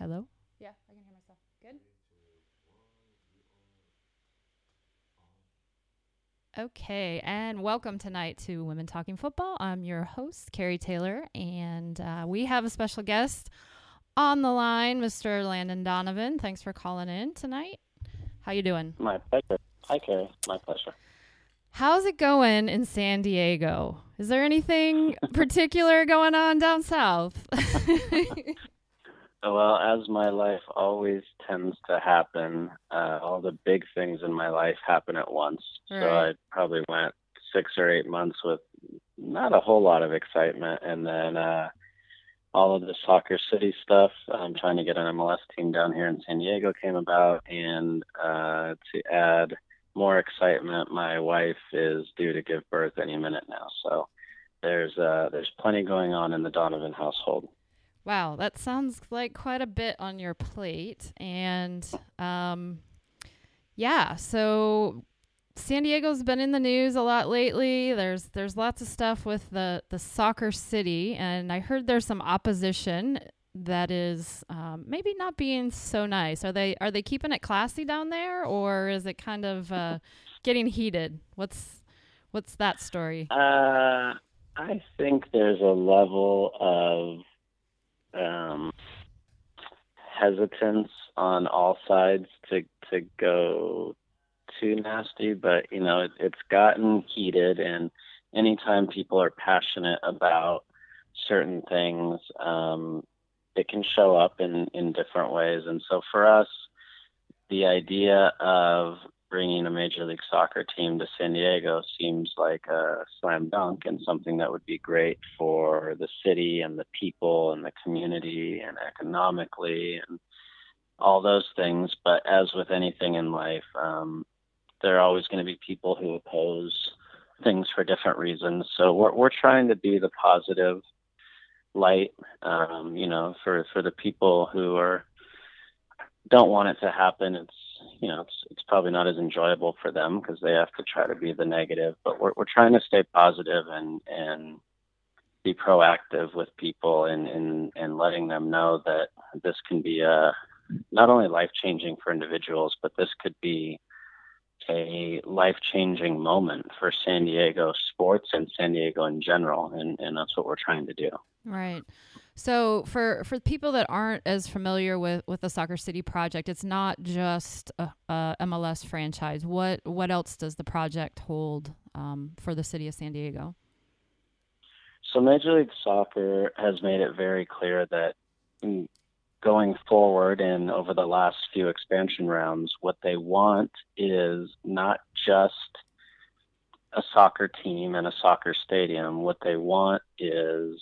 Hello? Yeah, I can hear myself. Good? Okay, and welcome tonight to Women Talking Football. I'm your host, Carrie Taylor, and uh, we have a special guest on the line, Mr. Landon Donovan. Thanks for calling in tonight. How you doing? My pleasure. Hi, Carrie. My pleasure. How's it going in San Diego? Is there anything particular going on down south? well, as my life always tends to happen, uh, all the big things in my life happen at once. Right. So I probably went six or eight months with not a whole lot of excitement, and then uh, all of the soccer city stuff. I'm trying to get an MLS team down here in San Diego came about, and uh, to add more excitement, my wife is due to give birth any minute now. So there's uh, there's plenty going on in the Donovan household. Wow, that sounds like quite a bit on your plate, and um, yeah. So San Diego's been in the news a lot lately. There's there's lots of stuff with the the soccer city, and I heard there's some opposition that is um, maybe not being so nice. Are they are they keeping it classy down there, or is it kind of uh, getting heated? What's what's that story? Uh, I think there's a level of um, hesitance on all sides to to go too nasty, but you know it, it's gotten heated, and anytime people are passionate about certain things, um, it can show up in in different ways. And so for us, the idea of bringing a major league soccer team to San Diego seems like a slam dunk and something that would be great for the city and the people and the community and economically and all those things. But as with anything in life, um, there are always going to be people who oppose things for different reasons. So we're we're trying to be the positive light, um, you know, for for the people who are don't want it to happen. It's you know it's it's probably not as enjoyable for them because they have to try to be the negative. But we're we're trying to stay positive and and be proactive with people and and and letting them know that this can be a not only life changing for individuals, but this could be a life changing moment for San Diego sports and San Diego in general. And, and that's what we're trying to do. Right. So for for people that aren't as familiar with with the Soccer City project, it's not just a, a MLS franchise. What what else does the project hold um, for the city of San Diego? So Major League Soccer has made it very clear that going forward and over the last few expansion rounds, what they want is not just a soccer team and a soccer stadium. What they want is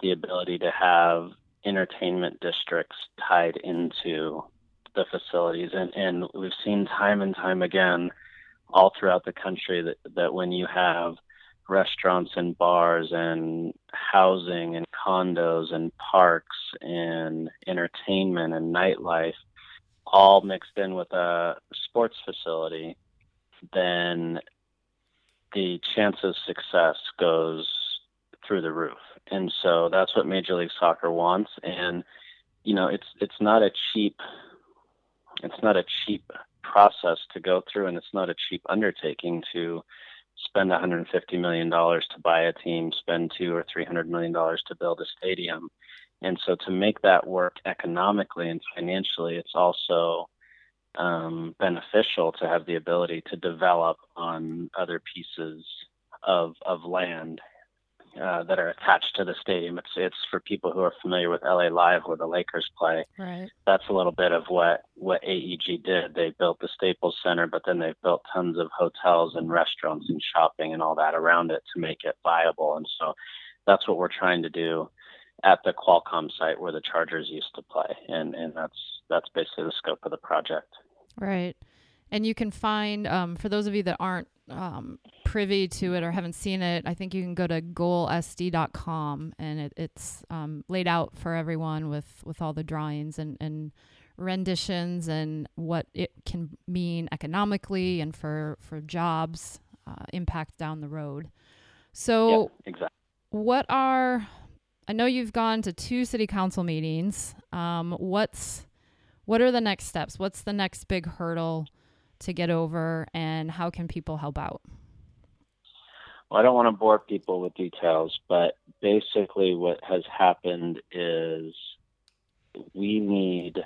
the ability to have entertainment districts tied into the facilities. And, and we've seen time and time again all throughout the country that, that when you have restaurants and bars and housing and condos and parks and entertainment and nightlife all mixed in with a sports facility, then the chance of success goes through the roof. And so that's what Major League Soccer wants. And you know, it's it's not a cheap it's not a cheap process to go through and it's not a cheap undertaking to spend 150 million dollars to buy a team, spend two or three hundred million dollars to build a stadium, and so to make that work economically and financially, it's also um, beneficial to have the ability to develop on other pieces of of land uh, that are attached to the stadium. It's it's for people who are familiar with LA Live, where the Lakers play. Right. That's a little bit of what what AEG did. They built the Staples Center, but then they built tons of hotels and restaurants and shopping and all that around it to make it viable. And so that's what we're trying to do at the Qualcomm site where the Chargers used to play. And and that's that's basically the scope of the project. Right. And you can find, um, for those of you that aren't um, privy to it or haven't seen it, I think you can go to goalsd.com and it, it's um, laid out for everyone with, with all the drawings and, and renditions and what it can mean economically and for, for jobs uh, impact down the road. So, yeah, exactly. what are I know you've gone to two city council meetings. Um, what's what are the next steps? What's the next big hurdle to get over, and how can people help out? Well, I don't want to bore people with details, but basically, what has happened is we need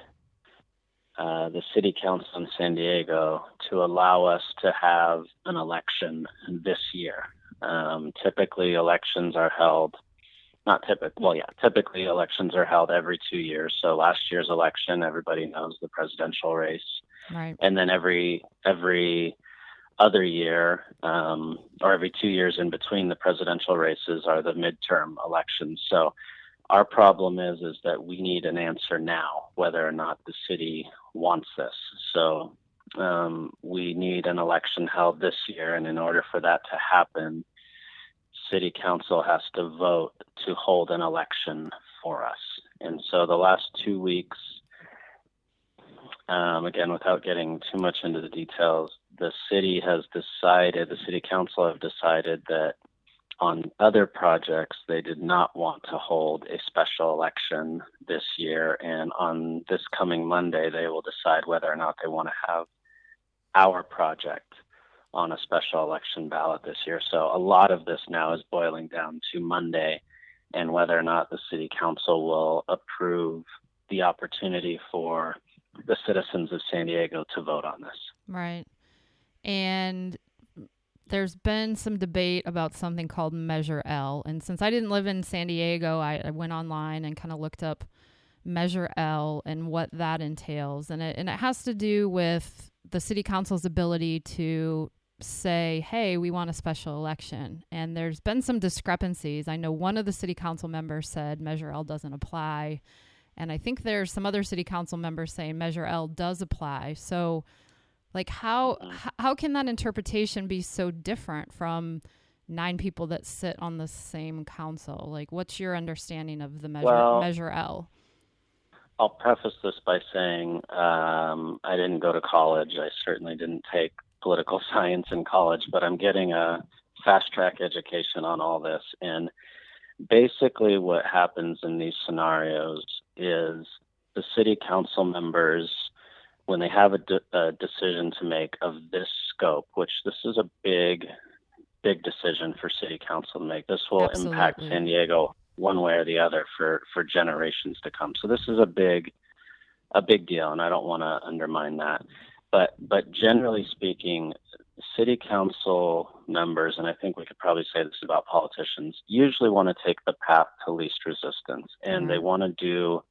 uh, the city council in San Diego to allow us to have an election this year. Um, typically, elections are held, not typically, well, yeah, typically elections are held every two years. So last year's election, everybody knows the presidential race. Right. And then every, every, other year, um, or every two years in between the presidential races, are the midterm elections. So our problem is is that we need an answer now, whether or not the city wants this. So um, we need an election held this year, and in order for that to happen, city council has to vote to hold an election for us. And so the last two weeks, um, again, without getting too much into the details, the city has decided, the city council have decided that on other projects, they did not want to hold a special election this year. And on this coming Monday, they will decide whether or not they want to have our project on a special election ballot this year. So a lot of this now is boiling down to Monday and whether or not the city council will approve the opportunity for the citizens of San Diego to vote on this. Right. And there's been some debate about something called Measure L. And since I didn't live in San Diego, I, I went online and kind of looked up Measure L and what that entails. And it, and it has to do with the city council's ability to say, hey, we want a special election. And there's been some discrepancies. I know one of the city council members said Measure L doesn't apply. And I think there's some other city council members saying Measure L does apply. So, like, how how can that interpretation be so different from nine people that sit on the same council? Like, what's your understanding of the measure Well- Measure L? I'll preface this by saying um, I didn't go to college. I certainly didn't take political science in college, but I'm getting a fast track education on all this. And basically, what happens in these scenarios is the city council members, when they have a, de- a decision to make of this scope, which this is a big, big decision for city council to make, this will impact San Diego one way or the other for for generations to come. So this is a big a big deal, and I don't want to undermine that. But but generally speaking, city council members, and I think we could probably say this about politicians, usually want to take the path to least resistance, and they Mhm. want to do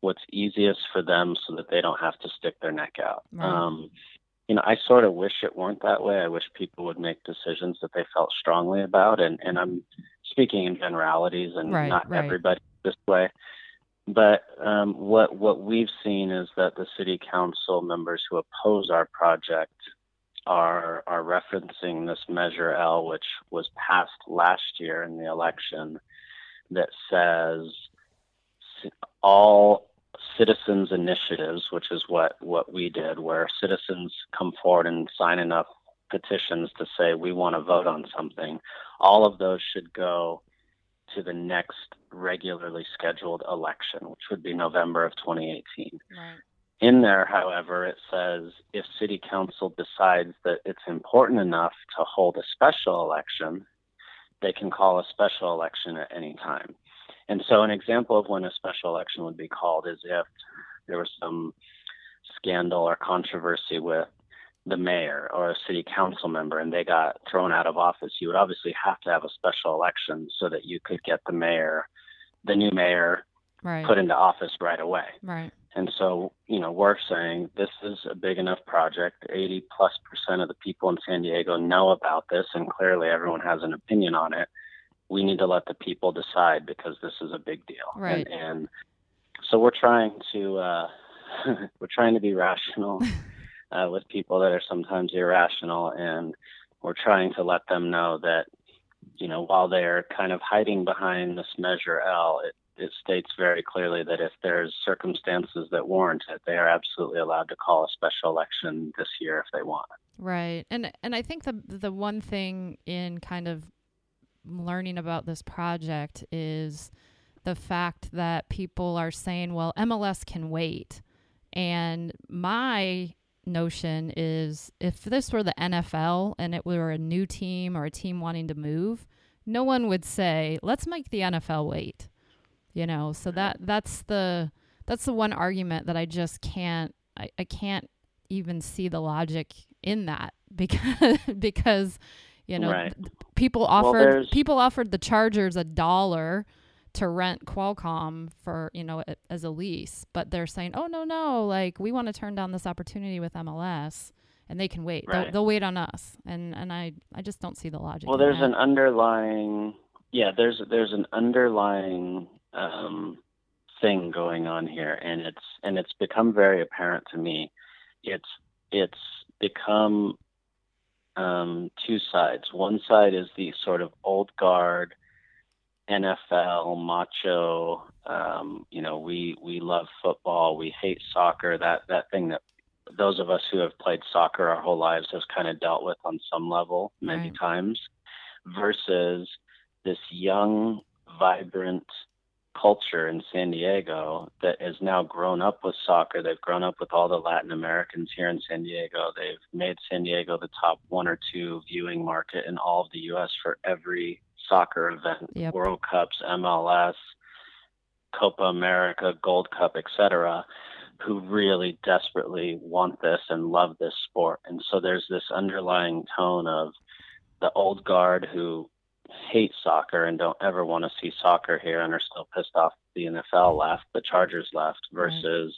what's easiest for them so that they don't have to stick their neck out. Right. Um, you know, I sort of wish it weren't that way. I wish people would make decisions that they felt strongly about, and and I'm speaking in generalities, and Right, not right. everybody this way. But um, what what we've seen is that the city council members who oppose our project are are referencing this Measure L, which was passed last year in the election, that says all citizens initiatives, which is what what we did, where citizens come forward and sign enough petitions to say we want to vote on something, all of those should go to the next regularly scheduled election, which would be November of 2018. Right. In there, however, it says if city council decides that it's important enough to hold a special election, they can call a special election at any time. And so, an example of when a special election would be called is if there was some scandal or controversy with the mayor or a city council member and they got thrown out of office. You would obviously have to have a special election so that you could get the mayor, the new mayor, Right. put into office right away. right. And so, you know, we're saying this is a big enough project. 80 plus percent of the people in San Diego know about this, and clearly everyone has an opinion on it. We need to let the people decide because this is a big deal. Right. And, and so we're trying to uh, we're trying to be rational uh, with people that are sometimes irrational, and we're trying to let them know that you know while they're kind of hiding behind this Measure L, it it states very clearly that if there's circumstances that warrant it, they are absolutely allowed to call a special election this year if they want. Right. And and I think the the one thing in kind of learning about this project is the fact that people are saying, well, MLS can wait. And my notion is if this were the NFL and it were a new team or a team wanting to move, no one would say, let's make the NFL wait. You know, so that that's the that's the one argument that I just can't I, I can't even see the logic in that because because you know Right. people offered there's- people offered the Chargers a dollar to rent Qualcomm for you know a- as a lease, but they're saying, "Oh no, no, like we want to turn down this opportunity with MLS, and they can wait. They'll, they'll wait on us." And and I I just don't see the logic. Well, there's that. an underlying, yeah, there's there's an underlying um, thing going on here, and it's and it's become very apparent to me. It's it's become um, two sides. One side is the sort of old guard NFL macho. Um, you know, we we love football, we hate soccer. That that thing that those of us who have played soccer our whole lives has kind of dealt with on some level many Right. times, versus this young, vibrant culture in San Diego that has now grown up with soccer. They've grown up with all the Latin Americans here in San Diego. They've made San Diego the top one or two viewing market in all of the U.S. for every soccer event, Yep. World Cups, MLS, Copa America, Gold Cup, etc., who really desperately want this and love this sport. And so there's this underlying tone of the old guard who hate soccer and don't ever want to see soccer here and are still pissed off the NFL left, the Chargers left, Right. versus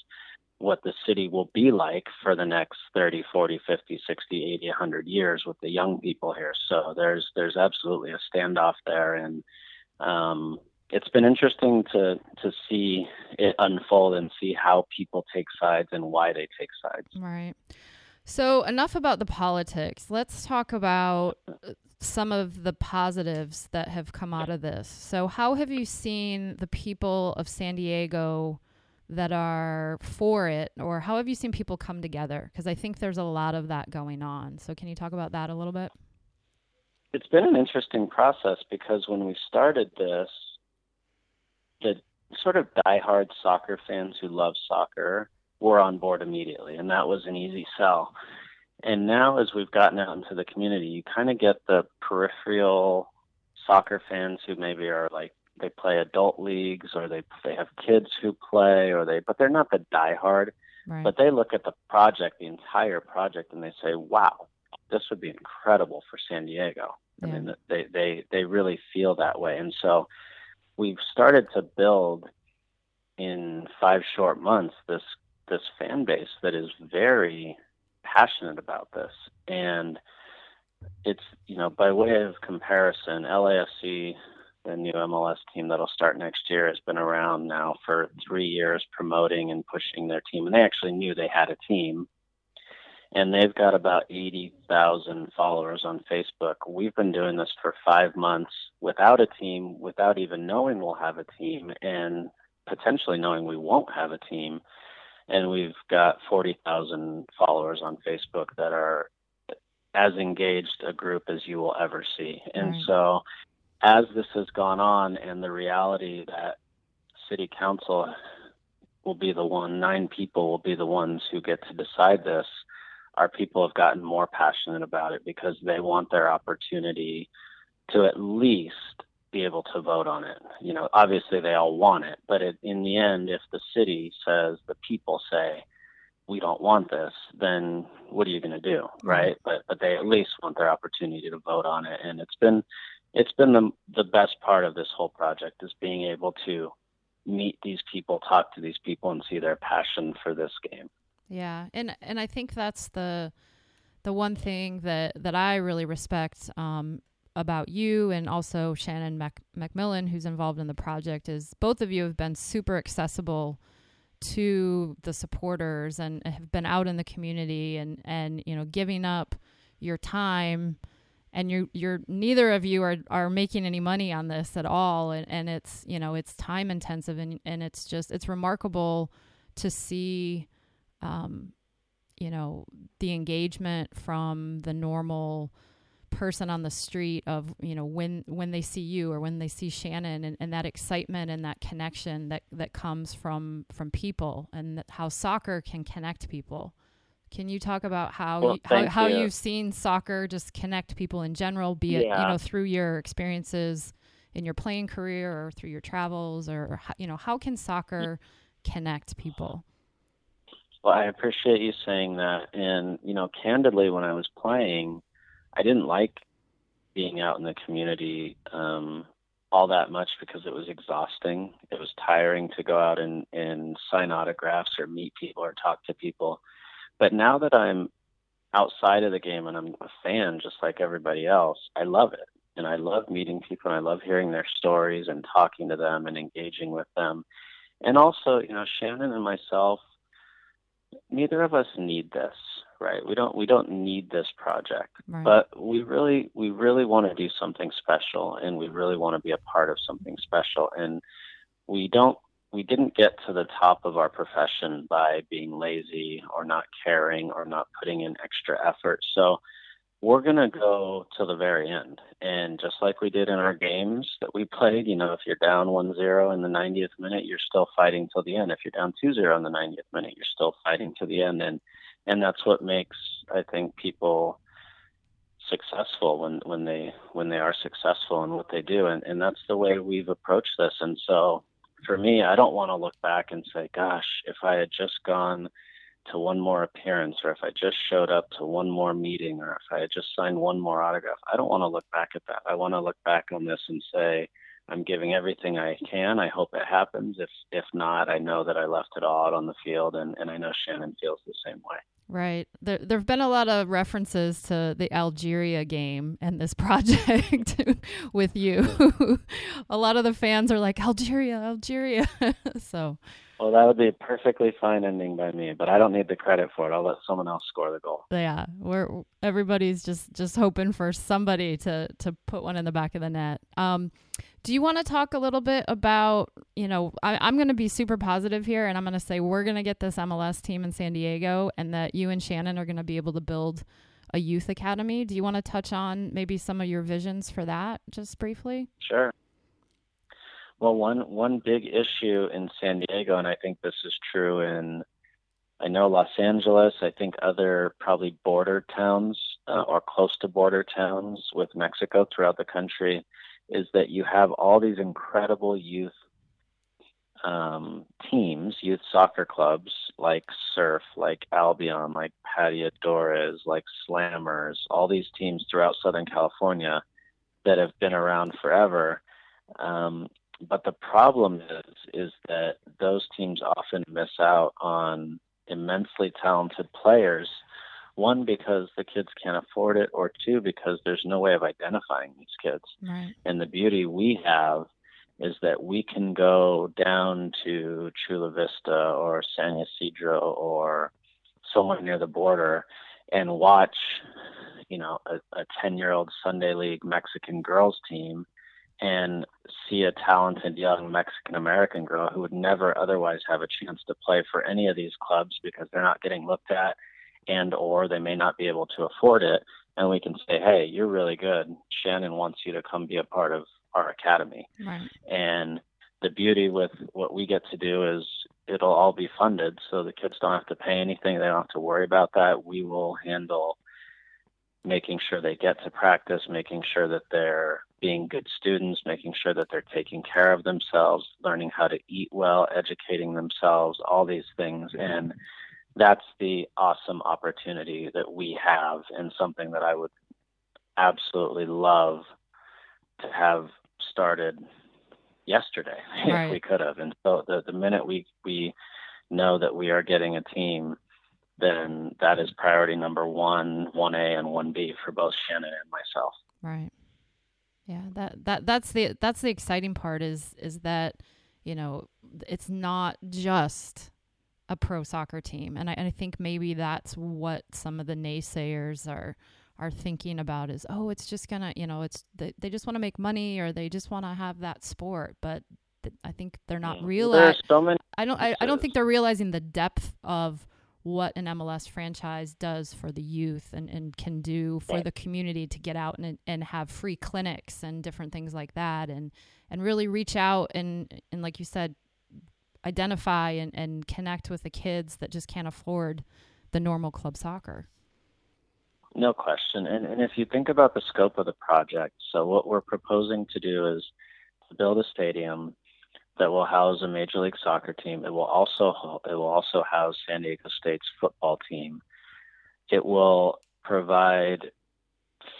what the city will be like for the next 30, 40, 50, 60, 80, 100 years with the young people here. So there's there's absolutely a standoff there and um it's been interesting to to see it unfold and see how people take sides and why they take sides. Right. So, enough about the politics. Let's talk about uh, some of the positives that have come out of this. So, how have you seen the people of San Diego that are for it, or how have you seen people come together? Because I think there's a lot of that going on. So, can you talk about that a little bit? It's been an interesting process because when we started this, the sort of diehard soccer fans who love soccer were on board immediately, and that was an easy sell. And now, as we've gotten out into the community, you kind of get the peripheral soccer fans who maybe are like they play adult leagues or they they have kids who play or they but they're not the diehard Right. but they look at the project, the entire project, and they say, "Wow, this would be incredible for San Diego." I mean, they they they really feel that way, and so we've started to build in five short months this this fan base that is very passionate about this, and it's you know by way of comparison, LAFC the new MLS team that'll start next year has been around now for three years promoting and pushing their team. And they actually knew they had a team. And they've got about 80,000 followers on Facebook. We've been doing this for five months without a team, without even knowing we'll have a team, and potentially knowing we won't have a team. And we've got 40,000 followers on Facebook that are as engaged a group as you will ever see. And Right. so as this has gone on and the reality that city council will be the one nine people will be the ones who get to decide this our people have gotten more passionate about it because they want their opportunity to at least be able to vote on it you know obviously they all want it but it, in the end if the city says the people say we don't want this then what are you going to do Right. but but they at least want their opportunity to vote on it and it's been it's been the the best part of this whole project is being able to meet these people, talk to these people, and see their passion for this game. Yeah, and and I think that's the the one thing that that I really respect um, about you and also Shannon Mac- Macmillan, who's involved in the project, is both of you have been super accessible to the supporters and have been out in the community and and you know giving up your time. And you're you're neither of you are are making any money on this at all. And and it's you know it's time intensive and and it's just it's remarkable to see um you know the engagement from the normal person on the street of you know when when they see you or when they see Shannon and, and that excitement and that connection that that comes from from people and how soccer can connect people. Can you talk about how well, you, how, how you. have seen soccer just connect people in general, be it yeah. you know through your experiences in your playing career or through your travels, or, or you know how can soccer connect people? Well, I appreciate you saying that, and you know, candidly, when I was playing, I didn't like being out in the community um, all that much because it was exhausting. It was tiring to go out and, and sign autographs or meet people or talk to people. But now that I'm outside of the game and I'm a fan just like everybody else, I love it. And I love meeting people and I love hearing their stories and talking to them and engaging with them. And also, you know, Shannon and myself, neither of us need this, right? We don't we don't need this project. Right. But we really we really want to do something special and we really want to be a part of something special and we don't we didn't get to the top of our profession by being lazy or not caring or not putting in extra effort. So we're going to go to the very end. And just like we did in our games that we played, you know, if you're down 1 0 in the 90th minute, you're still fighting till the end. If you're down 2 0 in the 90th minute, you're still fighting to the end. And, and that's what makes, I think, people successful when, when they when they are successful in what they do and, and that's the way we've approached this and so for me I don't want to look back and say gosh if I had just gone to one more appearance or if I just showed up to one more meeting or if I had just signed one more autograph. I don't want to look back at that. I want to look back on this and say, I'm giving everything I can. I hope it happens. If if not, I know that I left it all out on the field and, and I know Shannon feels the same way. Right. There there've been a lot of references to the Algeria game and this project with you. a lot of the fans are like Algeria, Algeria. so well, that would be a perfectly fine ending by me, but I don't need the credit for it. I'll let someone else score the goal. Yeah, we're everybody's just just hoping for somebody to to put one in the back of the net. Um, do you want to talk a little bit about you know I, am going to be super positive here, and I'm going to say we're going to get this MLS team in San Diego, and that you and Shannon are going to be able to build a youth academy. Do you want to touch on maybe some of your visions for that, just briefly? Sure. Well, one one big issue in San Diego, and I think this is true in, I know Los Angeles. I think other probably border towns uh, or close to border towns with Mexico throughout the country, is that you have all these incredible youth um, teams, youth soccer clubs like Surf, like Albion, like Pateadores, like Slammers, all these teams throughout Southern California that have been around forever. Um, but the problem is is that those teams often miss out on immensely talented players. One because the kids can't afford it, or two because there's no way of identifying these kids. Right. And the beauty we have is that we can go down to Chula Vista or San Ysidro or somewhere near the border and watch, you know, a 10 year old Sunday League Mexican girls team and see a talented young Mexican American girl who would never otherwise have a chance to play for any of these clubs because they're not getting looked at and or they may not be able to afford it and we can say hey you're really good shannon wants you to come be a part of our academy right. and the beauty with what we get to do is it'll all be funded so the kids don't have to pay anything they don't have to worry about that we will handle making sure they get to practice making sure that they're being good students, making sure that they're taking care of themselves, learning how to eat well, educating themselves, all these things. And that's the awesome opportunity that we have and something that I would absolutely love to have started yesterday right. if we could have. And so the, the minute we, we know that we are getting a team, then that is priority number one, 1A and 1B for both Shannon and myself. Right. Yeah, that that that's the that's the exciting part is is that you know it's not just a pro soccer team, and I, and I think maybe that's what some of the naysayers are are thinking about is oh it's just gonna you know it's they, they just want to make money or they just want to have that sport, but th- I think they're not mm, realizing. So many I don't I, I don't think they're realizing the depth of what an MLS franchise does for the youth and, and can do for the community to get out and, and have free clinics and different things like that and and really reach out and and like you said identify and, and connect with the kids that just can't afford the normal club soccer No question. And, and if you think about the scope of the project, so what we're proposing to do is to build a stadium that will house a major league soccer team. It will also it will also house San Diego State's football team. It will provide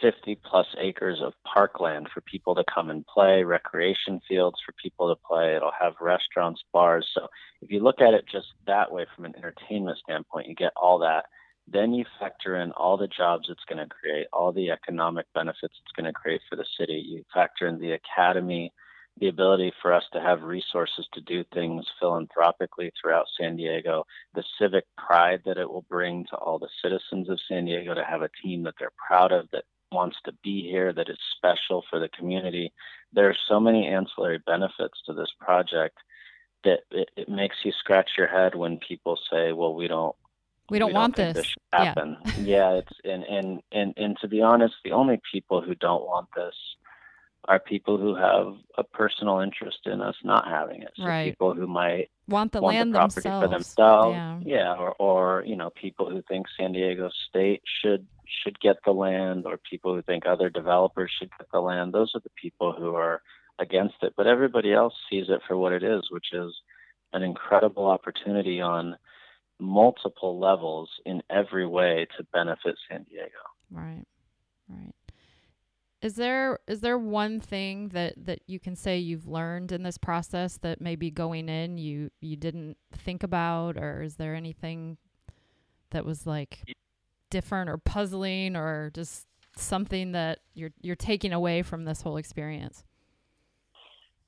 50 plus acres of parkland for people to come and play, recreation fields for people to play. It'll have restaurants, bars. So if you look at it just that way from an entertainment standpoint, you get all that. Then you factor in all the jobs it's going to create, all the economic benefits it's going to create for the city. You factor in the academy, the ability for us to have resources to do things philanthropically throughout San Diego, the civic pride that it will bring to all the citizens of San Diego to have a team that they're proud of, that wants to be here, that is special for the community. There are so many ancillary benefits to this project that it, it makes you scratch your head when people say, "Well, we don't we don't want think this, should Yeah. happen. Yeah. it's and, and and and to be honest, the only people who don't want this are people who have a personal interest in us not having it. So Right. people who might want the want land the property themselves for themselves. yeah Yeah, or, or you know, people who think San Diego State should should get the land, or people who think other developers should get the land. Those are the people who are against it. But everybody else sees it for what it is, which is an incredible opportunity on multiple levels in every way to benefit San Diego. Right. Right. Is there is there one thing that that you can say you've learned in this process that maybe going in you you didn't think about or is there anything that was like different or puzzling or just something that you're you're taking away from this whole experience?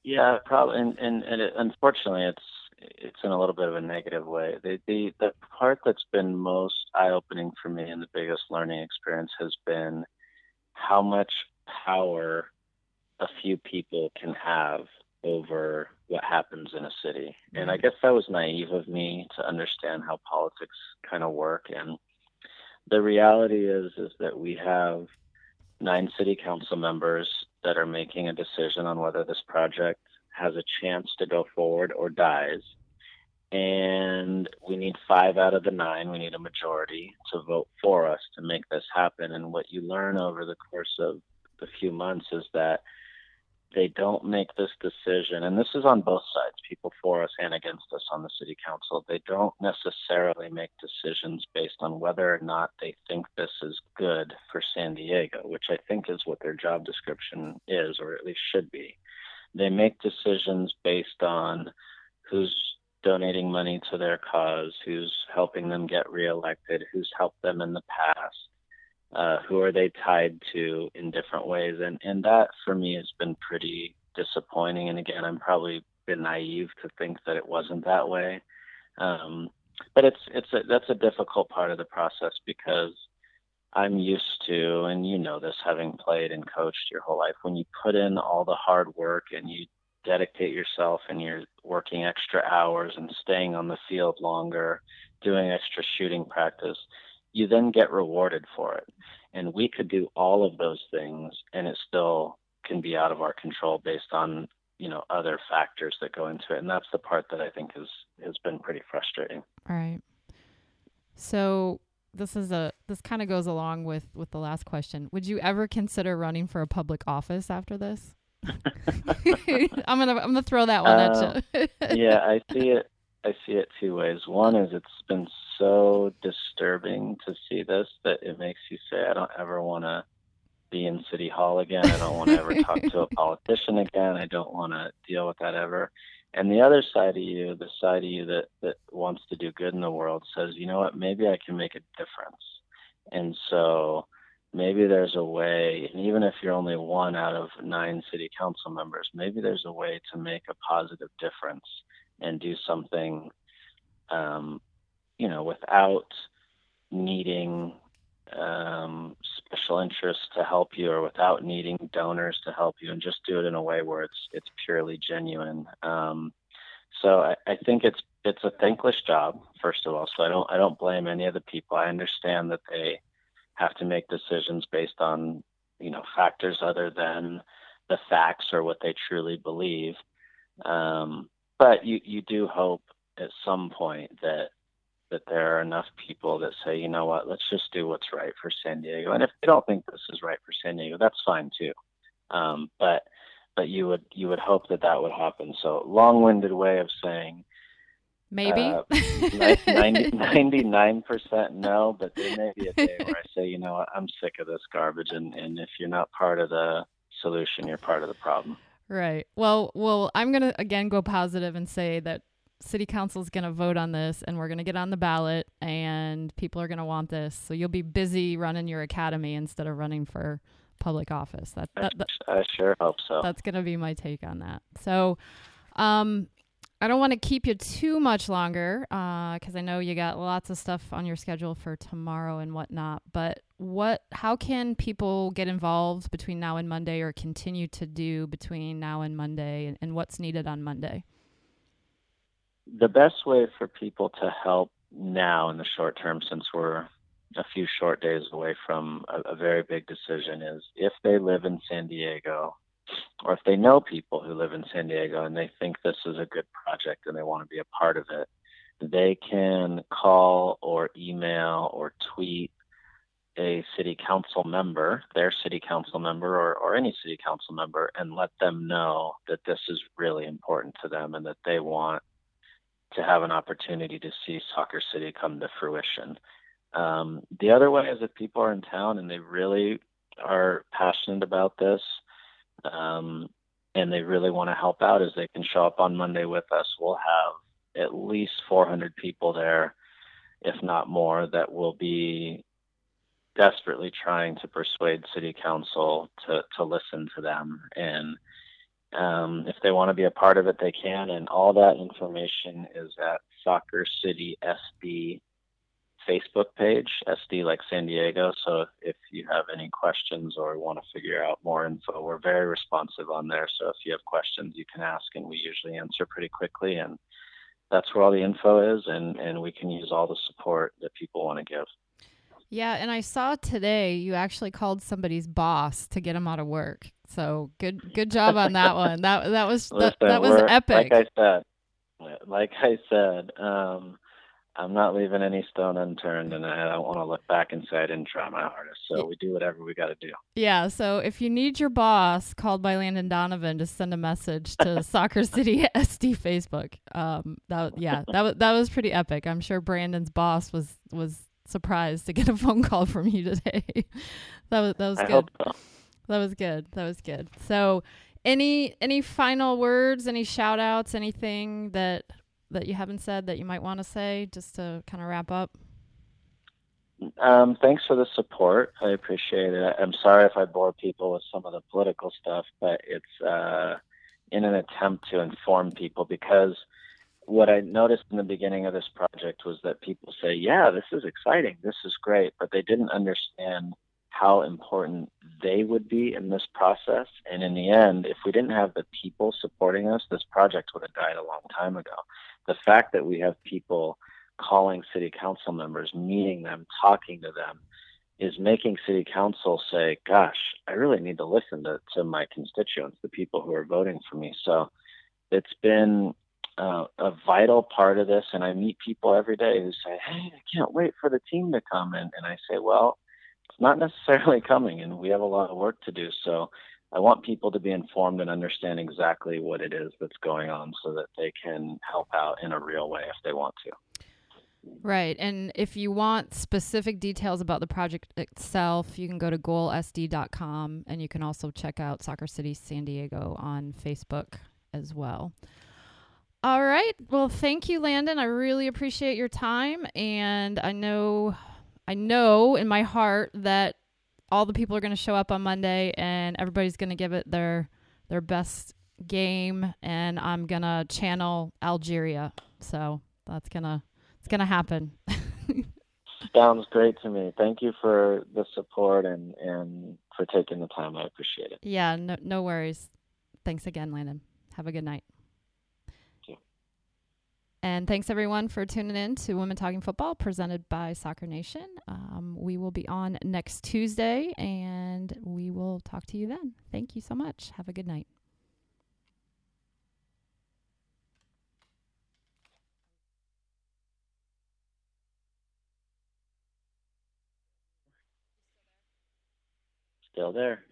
Yeah, probably, and and, and it, unfortunately, it's it's in a little bit of a negative way. The the the part that's been most eye opening for me and the biggest learning experience has been how much power a few people can have over what happens in a city. And I mm. guess that was naive of me to understand how politics kind of work. And the reality is is that we have nine city council members that are making a decision on whether this project has a chance to go forward or dies. And we need five out of the nine. We need a majority to vote for us to make this happen. And what you learn over the course of the few months is that they don't make this decision, and this is on both sides, people for us and against us on the city council. They don't necessarily make decisions based on whether or not they think this is good for San Diego, which I think is what their job description is, or at least should be. They make decisions based on who's donating money to their cause, who's helping them get reelected, who's helped them in the past, uh, who are they tied to in different ways, and and that for me has been pretty disappointing. And again, I'm probably been naive to think that it wasn't that way, um, but it's it's a, that's a difficult part of the process because I'm used to, and you know this, having played and coached your whole life, when you put in all the hard work and you dedicate yourself and you're working extra hours and staying on the field longer, doing extra shooting practice, you then get rewarded for it. And we could do all of those things and it still can be out of our control based on, you know, other factors that go into it. And that's the part that I think has has been pretty frustrating. All right. So this is a this kind of goes along with with the last question. Would you ever consider running for a public office after this? I'm gonna I'm gonna throw that one at uh, you. yeah, I see it. I see it two ways. One is it's been so disturbing to see this that it makes you say, I don't ever want to be in City Hall again. I don't want to ever talk to a politician again. I don't want to deal with that ever. And the other side of you, the side of you that, that wants to do good in the world, says, you know what, maybe I can make a difference. And so maybe there's a way, and even if you're only one out of nine city council members, maybe there's a way to make a positive difference and do something, um, you know, without needing um, special interests to help you or without needing donors to help you, and just do it in a way where it's it's purely genuine. Um, so I, I think it's it's a thankless job, first of all. So I don't I don't blame any of the people. I understand that they have to make decisions based on you know factors other than the facts or what they truly believe. Um, but you you do hope at some point that that there are enough people that say, you know what, let's just do what's right for San Diego. And if they don't think this is right for San Diego, that's fine too. Um, but but you would you would hope that that would happen. So long-winded way of saying maybe uh, 99 percent no, but there may be a day where I say, you know what, I'm sick of this garbage, and and if you're not part of the solution, you're part of the problem. Right. Well, well, I'm gonna again go positive and say that city council is going to vote on this and we're going to get on the ballot and people are going to want this so you'll be busy running your academy instead of running for public office that, that, that I, sure hope so that's going to be my take on that so um I don't want to keep you too much longer because uh, I know you got lots of stuff on your schedule for tomorrow and whatnot. But what, how can people get involved between now and Monday, or continue to do between now and Monday, and, and what's needed on Monday? the best way for people to help now in the short term, since we're a few short days away from a, a, very big decision, is if they live in San Diego or if they know people who live in San Diego and they think this is a good project and they want to be a part of it, they can call or email or tweet a city council member, their city council member, or, or any city council member, and let them know that this is really important to them and that they want to have an opportunity to see Soccer City come to fruition. Um, the other way is if people are in town and they really are passionate about this um, and they really want to help out, is they can show up on Monday with us. We'll have at least 400 people there, if not more, that will be desperately trying to persuade City Council to to listen to them and um, if they want to be a part of it, they can. And all that information is at Soccer City SD Facebook page, SD like San Diego. So if you have any questions or want to figure out more info, we're very responsive on there. So if you have questions, you can ask, and we usually answer pretty quickly. And that's where all the info is, and, and we can use all the support that people want to give. Yeah, and I saw today you actually called somebody's boss to get him out of work. So good, good job on that one. That that was Listen, that, that was epic. Like I said, like I said, um, I'm not leaving any stone unturned, and I don't want to look back and say I didn't try my hardest. So we do whatever we got to do. Yeah. So if you need your boss called by Landon Donovan, just send a message to Soccer City SD Facebook. Um, that yeah, that was that was pretty epic. I'm sure Brandon's boss was was surprised to get a phone call from you today. that was that was I good. So. That was good. That was good. So, any any final words, any shout outs, anything that that you haven't said that you might want to say just to kind of wrap up? Um, thanks for the support. I appreciate it. I'm sorry if I bore people with some of the political stuff, but it's uh, in an attempt to inform people because what I noticed in the beginning of this project was that people say, Yeah, this is exciting. This is great. But they didn't understand how important they would be in this process. And in the end, if we didn't have the people supporting us, this project would have died a long time ago. The fact that we have people calling city council members, meeting them, talking to them, is making city council say, gosh, I really need to listen to, to my constituents, the people who are voting for me. So it's been uh, a vital part of this. And I meet people every day who say, hey, I can't wait for the team to come. And, and I say, well, it's not necessarily coming, and we have a lot of work to do. So I want people to be informed and understand exactly what it is that's going on so that they can help out in a real way if they want to. Right. And if you want specific details about the project itself, you can go to goalsd.com and you can also check out Soccer City San Diego on Facebook as well. All right. Well, thank you, Landon. I really appreciate your time. And I know I know in my heart that all the people are going to show up on Monday and everybody's going to give it their their best game and I'm going to channel Algeria. So that's going to it's going to happen. Sounds great to me. Thank you for the support and and for taking the time. I appreciate it. Yeah, no no worries. Thanks again, Landon. Have a good night. And thanks everyone for tuning in to Women Talking Football presented by Soccer Nation. Um, we will be on next Tuesday and we will talk to you then. Thank you so much. Have a good night. Still there.